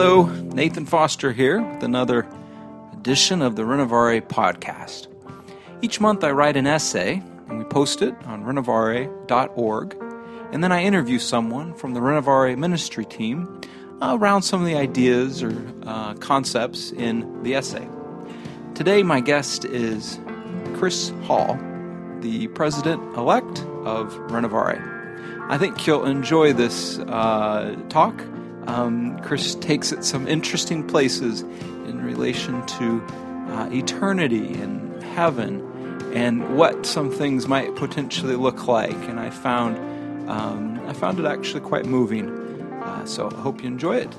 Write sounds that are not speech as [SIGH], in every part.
Hello, Nathan Foster here with another edition of the Renovare podcast. Each month I write an essay and we post it on renovare.org, and then I interview someone from the Renovare ministry team around some of the ideas or uh, concepts in the essay. Today, my guest is Chris Hall, the president elect of Renovare. I think you'll enjoy this uh, talk. Um, Chris takes it some interesting places in relation to uh, eternity and heaven and what some things might potentially look like. And I found um, I found it actually quite moving. Uh, so I hope you enjoy it.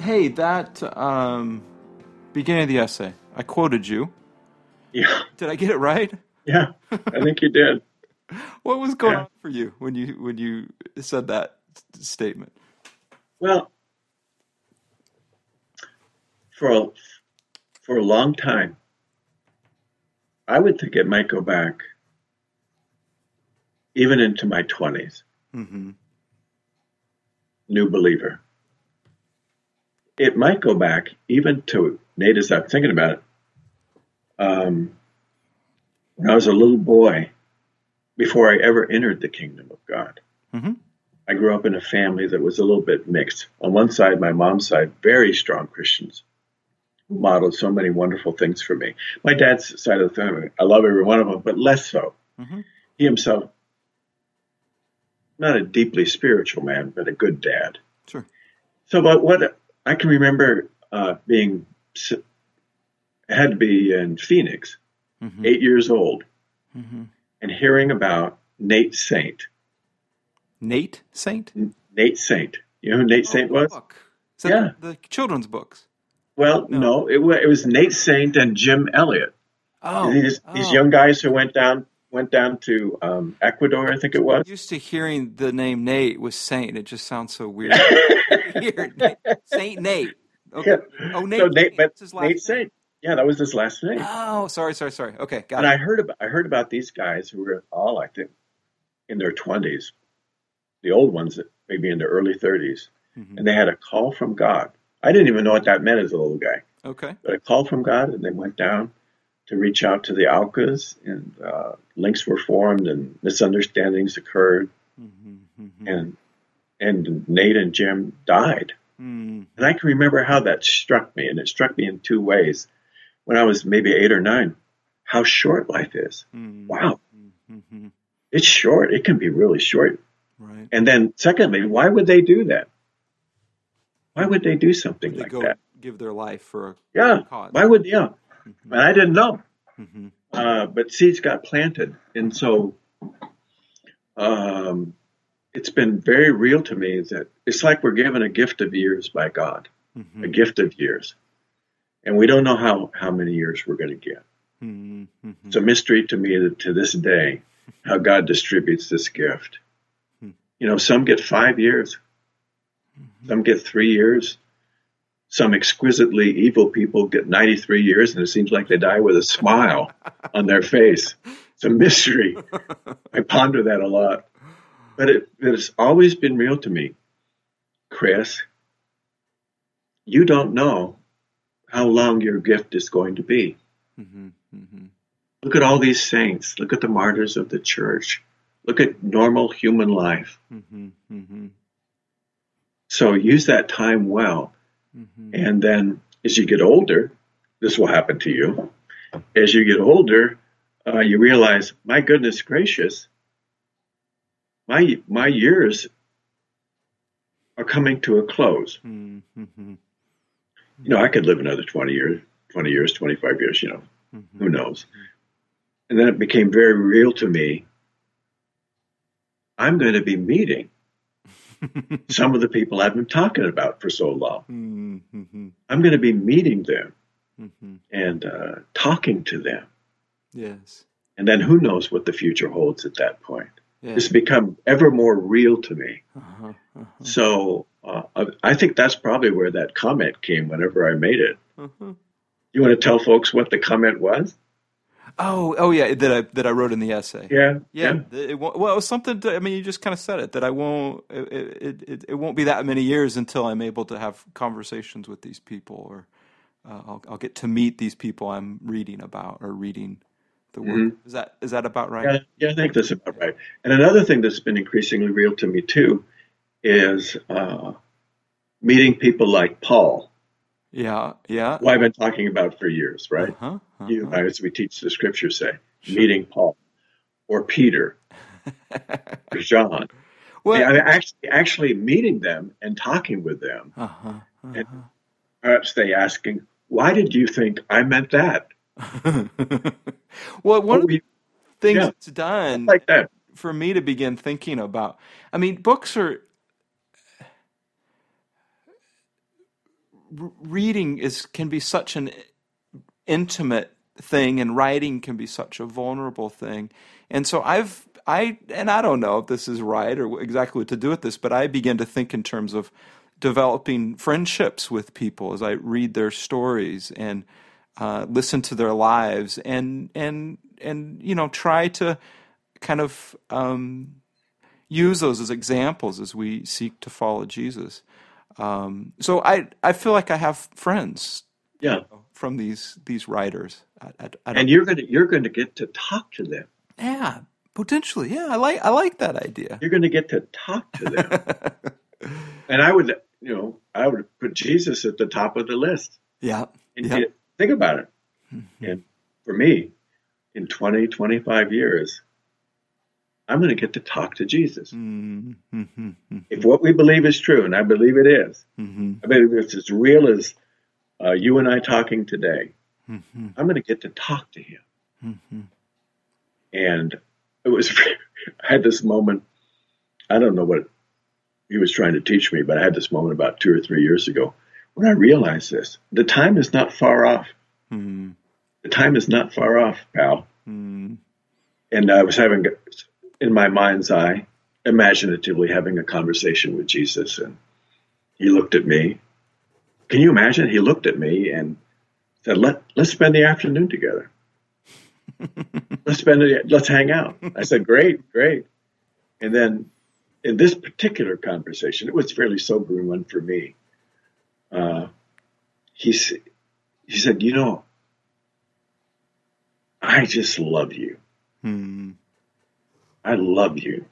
Hey, that um, beginning of the essay, I quoted you. Yeah. Did I get it right? Yeah, I think you did. [LAUGHS] what was going yeah. on for you when you when you said that statement? Well, for a, for a long time, I would think it might go back even into my 20s. Mm-hmm. New believer. It might go back even to Nate, as I'm thinking about it. Um, when I was a little boy, before I ever entered the kingdom of God, mm-hmm. I grew up in a family that was a little bit mixed. On one side, my mom's side, very strong Christians who modeled so many wonderful things for me. My dad's side of the family, I love every one of them, but less so. Mm-hmm. He himself, not a deeply spiritual man, but a good dad. Sure. So, but what I can remember uh, being, I had to be in Phoenix, mm-hmm. eight years old, mm-hmm. and hearing about Nate Saint. Nate Saint? Nate Saint. You know who Nate oh, Saint was? Book. yeah. The, the children's books? Well, no, no it, it, was Nate Saint and Jim Elliot. Oh, these, oh. these young guys who went down went down to um, Ecuador, I think it was. I'm used to hearing the name Nate was Saint. It just sounds so weird. [LAUGHS] Saint Nate. Okay. Yeah. Oh, Nate. So Nate, but Nate Saint. Yeah, that was his last name. Oh, sorry, sorry, sorry. Okay, got and it. I heard about I heard about these guys who were all I think in their twenties, the old ones maybe in their early 30s mm-hmm. and they had a call from God I didn't even know what that meant as a little guy. Okay. But a call from God, and they went down to reach out to the Aucas, and uh, links were formed, and misunderstandings occurred, mm-hmm, mm-hmm. and and Nate and Jim died. Mm-hmm. And I can remember how that struck me, and it struck me in two ways. When I was maybe eight or nine, how short life is. Mm-hmm. Wow, mm-hmm. it's short. It can be really short. Right. And then, secondly, why would they do that? Why would they do something they like that? Give their life for a yeah. Cause. Why would yeah? Mm-hmm. And I didn't know, mm-hmm. uh, but seeds got planted, and so um, it's been very real to me that it's like we're given a gift of years by God, mm-hmm. a gift of years, and we don't know how how many years we're going to get. Mm-hmm. It's a mystery to me to this day how God distributes this gift. You know, some get five years, some get three years. Some exquisitely evil people get 93 years, and it seems like they die with a smile [LAUGHS] on their face. It's a mystery. [LAUGHS] I ponder that a lot. But it, it has always been real to me. Chris, you don't know how long your gift is going to be. Mm-hmm, mm-hmm. Look at all these saints. Look at the martyrs of the church. Look at normal human life. Mm-hmm, mm-hmm. So use that time well. Mm-hmm. And then as you get older, this will happen to you. As you get older, uh, you realize, my goodness gracious, my my years are coming to a close. Mm-hmm. You know, I could live another twenty years, twenty years, twenty five years. You know, mm-hmm. who knows? And then it became very real to me. I'm going to be meeting [LAUGHS] some of the people I've been talking about for so long. Mm-hmm. I'm going to be meeting them mm-hmm. and uh, talking to them. Yes. And then who knows what the future holds at that point. Yeah. It's become ever more real to me. Uh-huh, uh-huh. So uh, I think that's probably where that comment came whenever I made it. Uh-huh. You want to tell folks what the comment was? Oh, oh yeah, that I that I wrote in the essay. Yeah, yeah. yeah. It, well, it was something. To, I mean, you just kind of said it that I won't. It, it, it won't be that many years until I'm able to have conversations with these people, or uh, I'll, I'll get to meet these people I'm reading about or reading the work. Mm-hmm. Is that is that about right? Yeah, yeah, I think that's about right. And another thing that's been increasingly real to me too is uh, meeting people like Paul. Yeah, yeah. Who I've been talking about for years, right? Uh-huh, uh-huh. You, as we teach the scriptures say, sure. meeting Paul or Peter [LAUGHS] or John. Well, I mean, actually, actually meeting them and talking with them, uh-huh, uh-huh. and perhaps they asking, "Why did you think I meant that?" [LAUGHS] well, one of the things yeah, it's done like that. for me to begin thinking about. I mean, books are reading is can be such an intimate thing, and writing can be such a vulnerable thing. And so I've I and I don't know if this is right or exactly what to do with this, but I begin to think in terms of developing friendships with people as I read their stories and uh, listen to their lives and and and you know try to kind of um, use those as examples as we seek to follow Jesus. Um, so I I feel like I have friends. Yeah. From these these writers, I, I, I and you're gonna you're gonna get to talk to them. Yeah, potentially. Yeah, I like I like that idea. You're gonna get to talk to them. [LAUGHS] and I would you know I would put Jesus at the top of the list. Yeah. And yeah. Think about it. Mm-hmm. And for me, in 20, 25 years, I'm going to get to talk to Jesus. Mm-hmm. mm-hmm. If what we believe is true, and I believe it is, mm-hmm. I believe it's as real as uh, you and I talking today, mm-hmm. I'm going to get to talk to him. Mm-hmm. And it was, [LAUGHS] I had this moment, I don't know what he was trying to teach me, but I had this moment about two or three years ago when I realized this, the time is not far off. Mm-hmm. The time is not far off, pal. Mm-hmm. And I was having, in my mind's eye, imaginatively having a conversation with Jesus, and he looked at me. Can you imagine? He looked at me and said, "Let let's spend the afternoon together. [LAUGHS] let's spend it. Let's hang out." I said, "Great, great." And then, in this particular conversation, it was a fairly sobering one for me uh, he, he said, You know, I just love you. Hmm. I love you.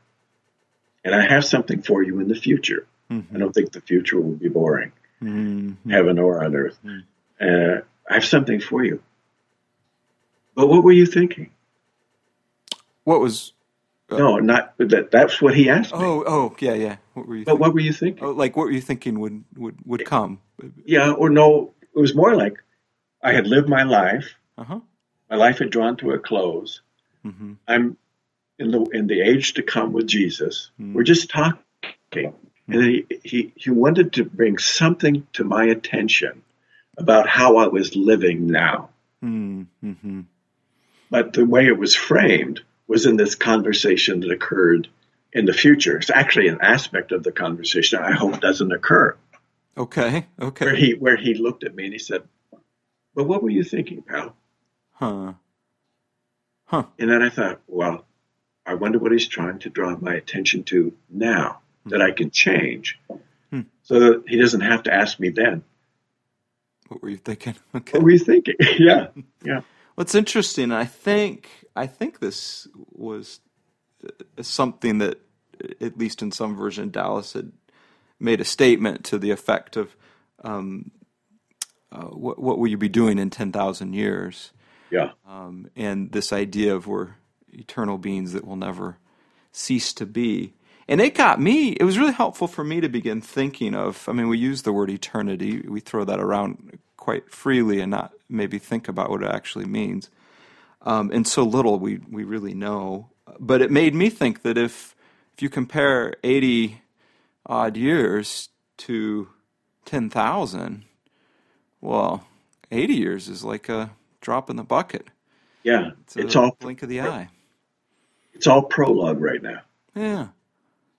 And I have something for you in the future. Mm-hmm. I don't think the future will be boring, mm-hmm. heaven or on earth. Mm-hmm. Uh, I have something for you. But what were you thinking? What was uh, no, not that. That's what he asked me. Oh, oh, yeah, yeah. What were you? But thinking? what were you thinking? Oh, like what were you thinking would would would come? Yeah, or no. It was more like I had lived my life. Uh-huh. My life had drawn to a close. Mm-hmm. I'm in the in the age to come with Jesus. Mm-hmm. We're just talking, mm-hmm. and he, he he wanted to bring something to my attention about how I was living now. Mm-hmm. But the way it was framed was in this conversation that occurred in the future. It's actually an aspect of the conversation I hope doesn't occur. Okay. Okay. Where he where he looked at me and he said, "Well, what were you thinking, pal?" Huh. Huh. And then I thought, well, I wonder what he's trying to draw my attention to now hmm. that I can change, hmm. so that he doesn't have to ask me then. What were you thinking? [LAUGHS] Okay. What were you thinking? [LAUGHS] yeah. Yeah. What's interesting, I think, I think this was something that, at least in some version, Dallas had made a statement to the effect of, um, uh, what, what will you be doing in ten thousand years? Yeah. Um, and this idea of we're eternal beings that will never cease to be. And it got me, it was really helpful for me to begin thinking of, I mean, we use the word eternity, we throw that around quite freely and not maybe think about what it actually means. Um, and so little we, we really know. But it made me think that if, if you compare 80 odd years to 10,000, well, 80 years is like a drop in the bucket. Yeah, it's, it's all blink of the eye. It's all prologue right now. Yeah,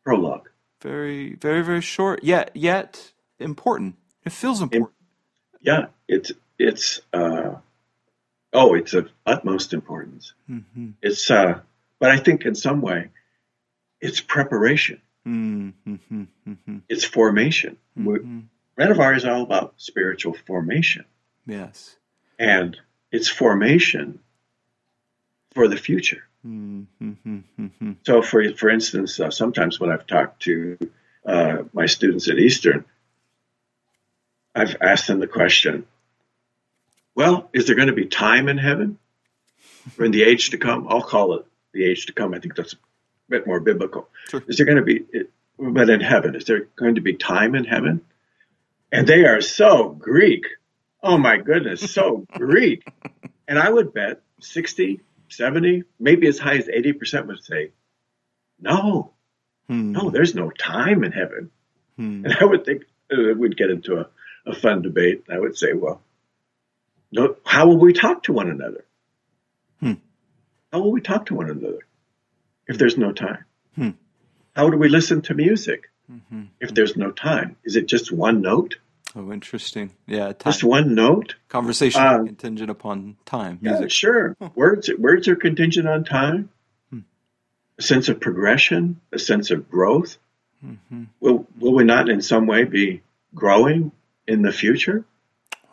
prologue. Very, very, very short. Yet, yet important. It feels important yeah, it's it's uh, Oh, it's of utmost importance. Mm-hmm. It's, uh, but I think in some way, it's preparation. Mm-hmm. mm-hmm. It's formation. Mm-hmm. Renovare is all about spiritual formation. Yes. And it's formation for the future. Mm-hmm. So, for for instance, uh, sometimes when I've talked to uh, my students at Eastern, I've asked them the question: Well, is there going to be time in heaven, or in the age to come? I'll call it the age to come. I think that's a bit more biblical. Sure. Is there going to be, but in heaven, is there going to be time in heaven? And they are so Greek. Oh my goodness, so Greek. And I would bet 60, 70, maybe as high as 80% would say, no, hmm. no, there's no time in heaven. Hmm. And I would think uh, we'd get into a, a fun debate. I would say, well, no, how will we talk to one another? Hmm. How will we talk to one another if there's no time? Hmm. How do we listen to music mm-hmm. if there's no time? Is it just one note? Oh, interesting. Yeah, time. just one note. Conversation uh, contingent upon time. Music. Yeah, sure. words words are contingent on time. Hmm. A sense of progression, a sense of growth. Mm-hmm. Will will we not in some way be growing in the future?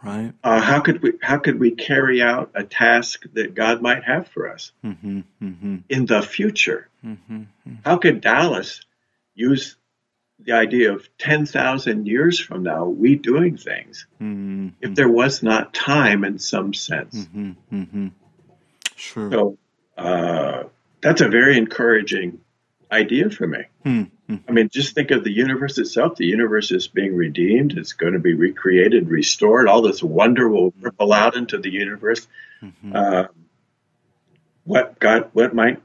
Right. Uh, how could we how could we carry out a task that God might have for us mm-hmm. Mm-hmm. in the future? Mm-hmm. mm-hmm. How could Dallas use the idea of 10,000 years from now, we doing things, mm-hmm. if there was not time in some sense. Mm-hmm. Mm-hmm. Sure. So uh, that's a very encouraging idea for me. Mm-hmm. I mean, just think of the universe itself. The universe is being redeemed, it's going to be recreated, restored. All this wonder will ripple out into the universe. Mm-hmm. Uh, what God, what might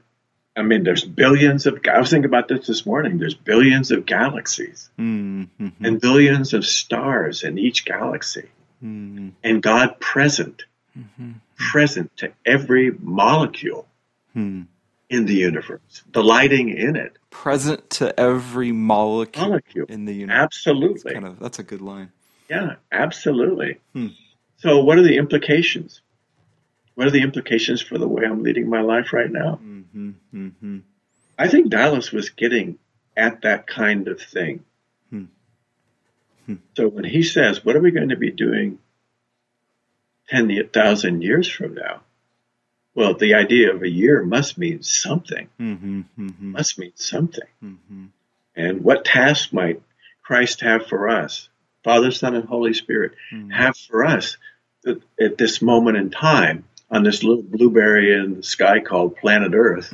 I mean, there's billions of. I was thinking about this this morning. There's billions of galaxies mm-hmm. and billions of stars in each galaxy, mm-hmm. and God present, mm-hmm. present to every molecule hmm. in the universe, delighting in it. Present to every molecule, molecule. in the universe. Absolutely. That's, kind of, that's a good line. Yeah, absolutely. Hmm. So, what are the implications? What are the implications for the way I'm leading my life right now? Mm-hmm, mm-hmm. I think Dallas was getting at that kind of thing. Hmm. Hmm. So when he says, What are we going to be doing 10,000 years from now? Well, the idea of a year must mean something. Mm-hmm, mm-hmm. must mean something. Mm-hmm. And what task might Christ have for us? Father, Son, and Holy Spirit mm-hmm. have for us at this moment in time on this little blueberry in the sky called planet Earth,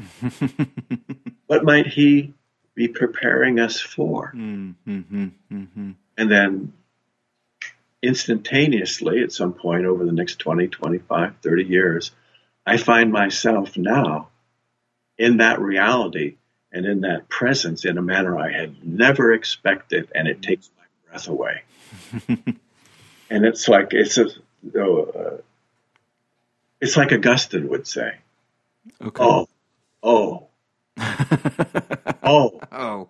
[LAUGHS] what might he be preparing us for? Mm-hmm, mm-hmm. And then instantaneously, at some point over the next 20, 25, 30 years, I find myself now in that reality and in that presence in a manner I had never expected, and it takes my breath away. [LAUGHS] and it's like, it's a, uh, it's like Augustine would say. Okay. Oh, oh, [LAUGHS] oh, oh,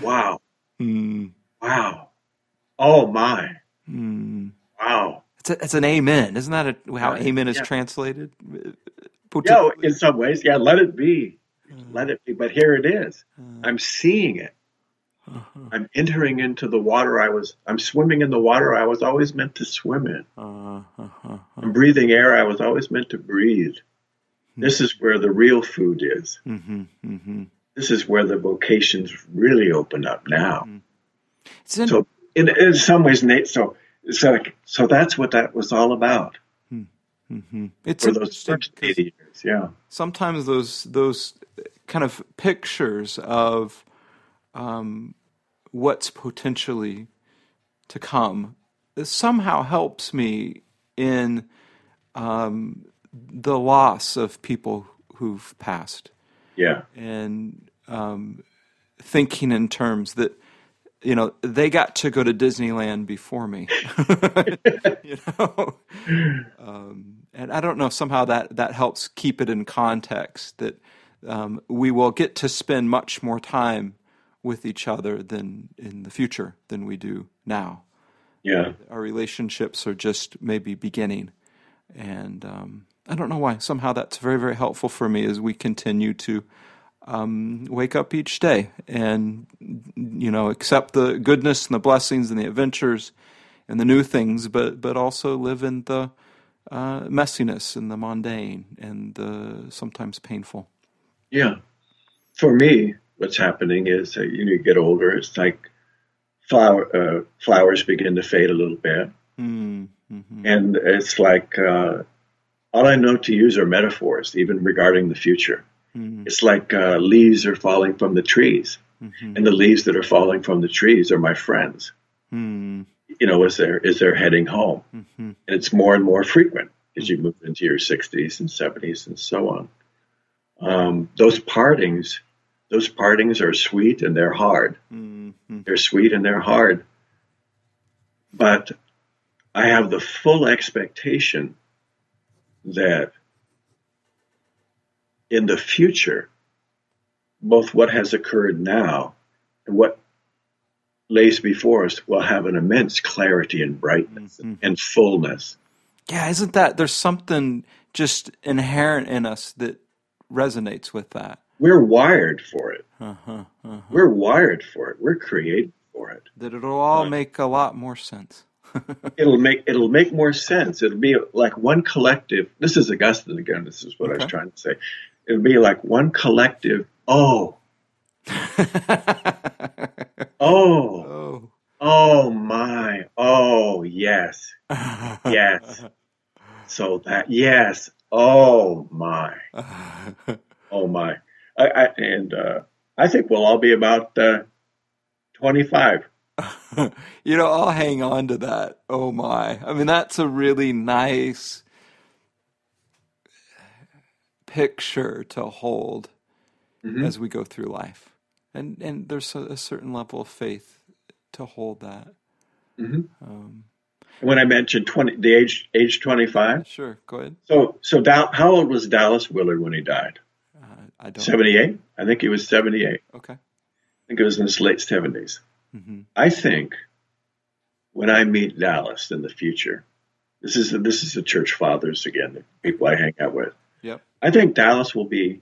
wow, mm. wow, oh my, mm. wow. It's, a, it's an amen, isn't that a, how amen is yeah. translated? Yeah, in some ways, yeah. Let it be, uh, let it be. But here it is. Uh, I'm seeing it. Uh-huh. I'm entering into the water I was, I'm swimming in the water I was always meant to swim in. Uh-huh. I'm breathing air I was always meant to breathe. Mm-hmm. This is where the real food is. Mm-hmm. Mm-hmm. This is where the vocations really open up now. Mm-hmm. In- so, in, in, some ways, Nate, so, so, so that's what that was all about. Mm-hmm. It's for those first 80 years, yeah. Sometimes those those kind of pictures of um, what's potentially to come somehow helps me in um, the loss of people who've passed. Yeah. And um, thinking in terms that, you know, they got to go to Disneyland before me. [LAUGHS] you know? Um, and I don't know, somehow that, that helps keep it in context that um, we will get to spend much more time with each other than in the future than we do now. Yeah, our relationships are just maybe beginning, and um, I don't know why. Somehow that's very, very helpful for me as we continue to um, wake up each day and, you know, accept the goodness and the blessings and the adventures and the new things, but, but also live in the uh, messiness and the mundane and the sometimes painful. Yeah. For me, what's happening is uh, you know you get older. It's like flower uh, flowers begin to fade a little bit, mm-hmm. and it's like uh, all I know to use are metaphors, even regarding the future. Mm-hmm. It's like uh, leaves are falling from the trees, mm-hmm. and the leaves that are falling from the trees are my friends. Mm. You know, is they're as they're heading home, mm-hmm. and it's more and more frequent as you move into your 60s and 70s and so on. Um, those partings those partings are sweet and they're hard. Mm-hmm. They're sweet and they're hard. But I have the full expectation that in the future, both what has occurred now and what lays before us will have an immense clarity and brightness mm-hmm. and fullness. Yeah, isn't that there's something just inherent in us that resonates with that? We're wired for it. Uh-huh, uh-huh. We're wired for it. We're created for it. That it'll all make a lot more sense. [LAUGHS] it'll make it'll make more sense. It'll be like one collective. This is Augustine again. This is what okay. I was trying to say. It'll be like one collective. Oh, [LAUGHS] oh, oh, oh my, oh yes, yes. [LAUGHS] So that yes, oh my, oh my. I, I, and uh, I think we'll all be about uh, 25. [LAUGHS] you know, I'll hang on to that. Oh my. I mean, that's a really nice picture to hold mm-hmm. as we go through life. And and there's a, a certain level of faith to hold that. Mm-hmm. Um, when I mentioned 20, the age age 25. Sure, go ahead. So so how old was Dallas Willard when he died? I don't. 78. I think it was 78. Okay. I think it was in his late 70s. Mm-hmm. I think when I meet Dallas in the future, this is this is the church fathers again, the people I hang out with. Yep. I think Dallas will be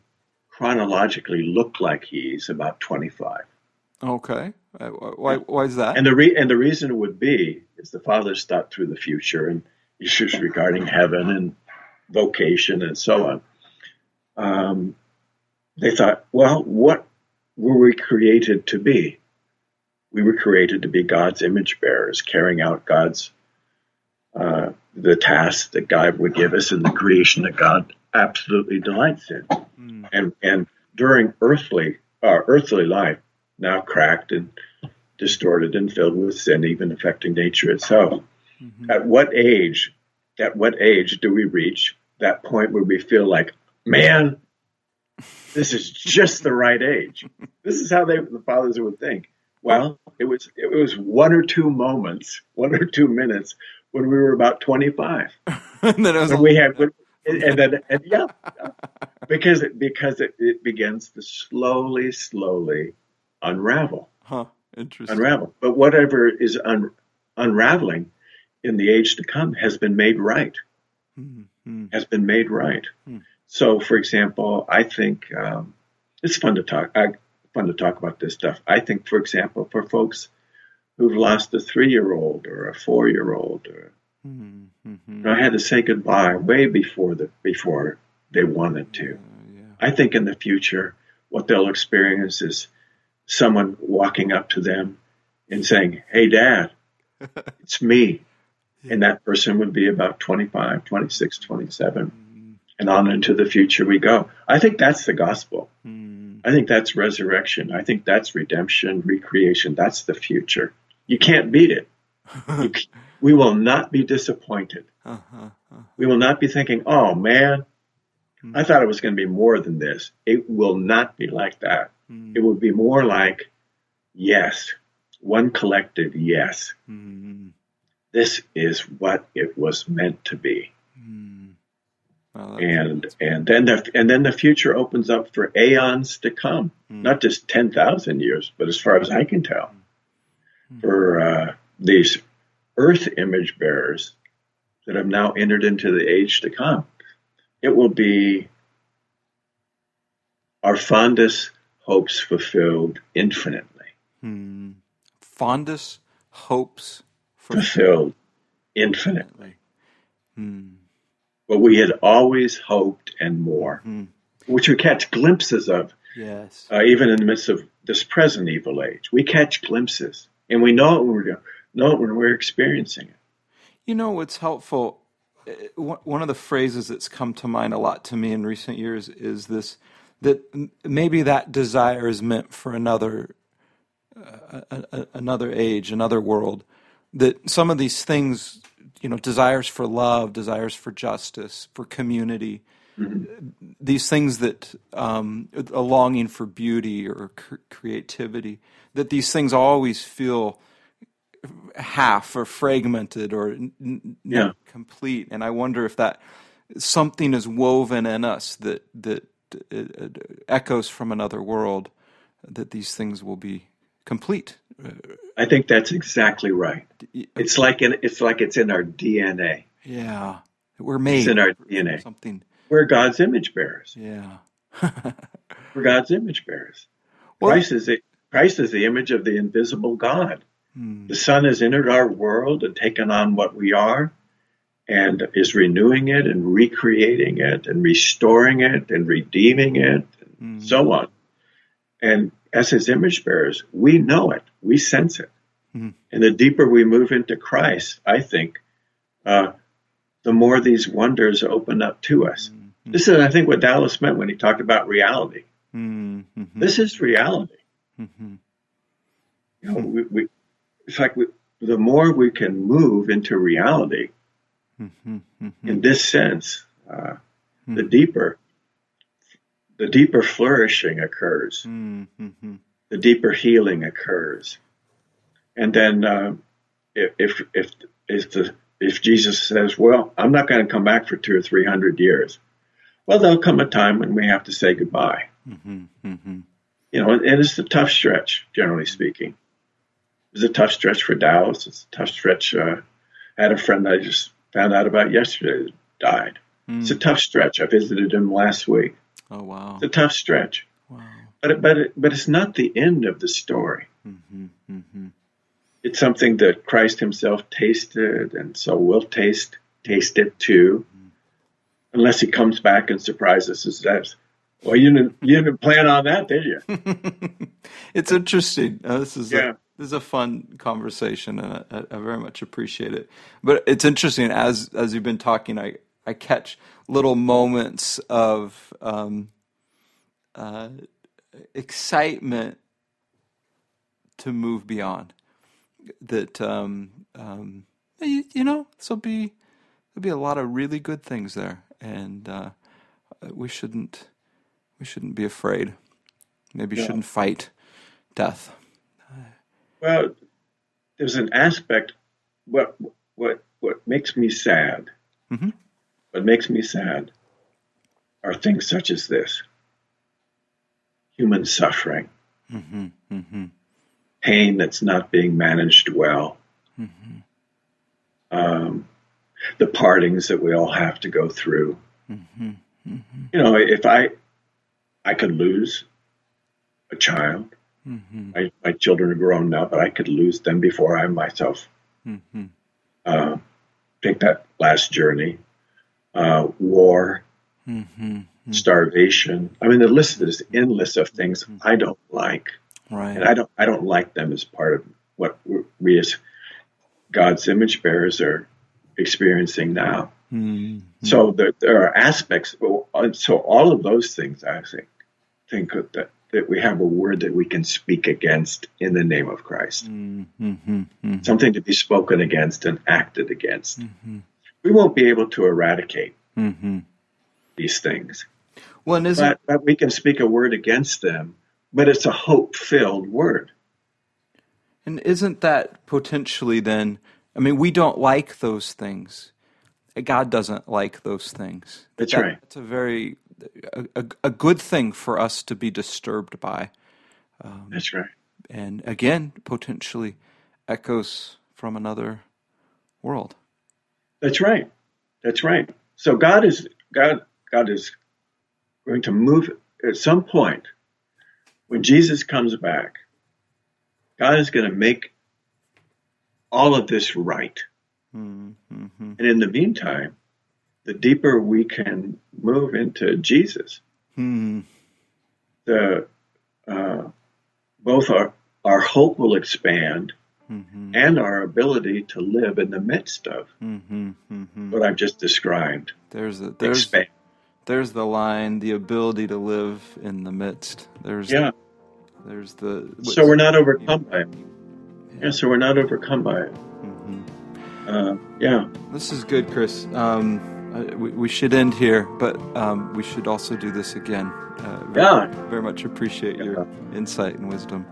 chronologically look like he's about 25. Okay. Uh, why, why is that? And the re- and the reason would be is the fathers thought through the future and issues regarding heaven and vocation and so on. Um, they thought, well, what were we created to be? We were created to be God's image bearers, carrying out God's uh, the tasks that God would give us in the creation that God absolutely delights in. Mm. And and during earthly uh, earthly life, now cracked and distorted and filled with sin, even affecting nature itself. Mm-hmm. At what age? At what age do we reach that point where we feel like, man, this is just the right age. This is how they, the fathers would think. Well, it was it was one or two moments, one or two minutes when we were about twenty five. [LAUGHS] and then when we had, and then and yeah, because it, because it, it begins to slowly, slowly unravel. Huh. Interesting. Unravel. But whatever is un, unraveling in the age to come has been made right. Mm-hmm. Has been made right. Mm. So, for example, I think um, it's fun to talk. I, fun to talk about this stuff. I think, for example, for folks who've lost a three-year-old or a four-year-old, or mm-hmm. I had to say goodbye way before the before they wanted to. Yeah. I think in the future, what they'll experience is someone walking up to them and saying, "Hey, Dad, [LAUGHS] it's me," and that person would be about 25, 26, 27 and on into the future we go. I think that's the gospel. Mm. I think that's resurrection. I think that's redemption, recreation. That's the future. You can't beat it. [LAUGHS] you, we will not be disappointed. Uh-huh, uh-huh. We will not be thinking, oh man, mm. I thought it was going to be more than this. It will not be like that. Mm. It will be more like, yes, one collective yes. Hmm. This is what it was meant to be. Oh, and and then the and then the future opens up for aeons to come, mm. not just ten thousand years, but as far as I can tell, mm. for uh, these Earth image bearers that have now entered into the age to come. it will be our fondest hopes fulfilled infinitely. Hmm. Fondest hopes fulfilled infinitely. Hmm. What we had always hoped and more, hmm. which we catch glimpses of. Yes. Uh, even in the midst of this present evil age, we catch glimpses, and we know it when we're know it when we're experiencing it. You know what's helpful? Uh, one of the phrases that's come to mind a lot to me in recent years is this: that maybe that desire is meant for another, uh, another age, another world. That some of these things, you know, desires for love, desires for justice, for community, mm-hmm. these things that um, a longing for beauty or creativity, that these things always feel half or fragmented or n- yeah. complete. And I wonder if that something is woven in us that that echoes from another world, that these things will be complete. I think that's exactly right. It's like in, it's like it's in our DNA. Yeah, we're made. It's in our DNA. Something. We're God's image bearers. Yeah. [LAUGHS] we're God's image bearers. Well, Christ is the Christ is the image of the invisible God. Hmm. The Son has entered our world and taken on what we are and is renewing it and recreating it and restoring it and redeeming it and mm. so on. And as his image bearers, we know it, we sense it. Mm. And the deeper we move into Christ, I think, uh, the more these wonders open up to us. Mm-hmm. This is, I think, what Dallas meant when he talked about reality. Mm-hmm. This is reality. Mm-hmm. You know, we, we, it's like we, the more we can move into reality, Mm-hmm, mm-hmm. In this sense, uh, mm-hmm. the deeper, the deeper flourishing occurs, mm-hmm. the deeper healing occurs, and then uh, if if if the if Jesus says, "Well, I'm not going to come back for two or three hundred years," well, there'll come a time when we have to say goodbye. Mm-hmm, mm-hmm. You know, and it's a tough stretch, generally speaking. It's a tough stretch for Dallas. It's a tough stretch. Uh, I had a friend I just found out about yesterday that died. Mm. It's a tough stretch. I visited him last week. Oh wow! It's a tough stretch. Wow. But it, but it, but it's not the end of the story. Mm-hmm, mm-hmm. It's something that Christ Himself tasted, and so we'll taste taste it too, mm-hmm. unless He comes back and surprises us as well, you didn't you didn't plan on that, did you? [LAUGHS] it's interesting. Uh, this is yeah. A, this is a fun conversation, and I, I, very much appreciate it. But it's interesting as as you've been talking, I I catch little moments of um, uh, excitement to move beyond. That um, um, you, you, know, there'll be there'll be a lot of really good things there, and uh, we shouldn't we shouldn't be afraid. Maybe yeah. shouldn't fight death. Well, there's an aspect. What what what makes me sad? Mm-hmm. What makes me sad are things such as this: human suffering, mm-hmm. Mm-hmm. pain that's not being managed well, mm-hmm. um, the partings that we all have to go through. Mm-hmm. Mm-hmm. You know, if I I could lose a child. Mm-hmm. My, my children are grown now, but I could lose them before I myself uh, take that last journey. Uh, war, mm-hmm. starvation. I mean, the list is endless of things mm-hmm. I don't like, right. and I don't I don't like them as part of what we as God's image bearers are experiencing now. Mm-hmm. So there, there, are aspects. So all of those things, I think, think that that we have a word that we can speak against in the name of Christ. Mm-hmm, mm-hmm. Something to be spoken against and acted against. Mm-hmm. We won't be able to eradicate mm-hmm. these things. Well, but, it... but we can speak a word against them, but it's a hope filled word. And isn't that potentially then? I mean, we don't like those things. God doesn't like those things. That's that, right. It's a very a, a, good thing for us to be disturbed by. Um, That's right. And again, potentially echoes from another world. That's right. That's right. So God is God. God is going to move at some point when Jesus comes back. God is going to make all of this right. Mm-hmm. And in the meantime, the deeper we can move into Jesus, mm. the uh, both our our hope will expand mm-hmm. and our ability to live in the midst of mm-hmm. Mm-hmm. what I've just described. There's a, there's expand. there's the line, the ability to live in the midst. There's yeah. There's the so we're not overcome by it. Yeah. yeah. so we're not overcome by it. Mm-hmm. Uh, yeah, this is good, Chris. Um, we, we, should end here, but um, we should also do this again. Uh, very, yeah, very much appreciate yeah. your insight and wisdom.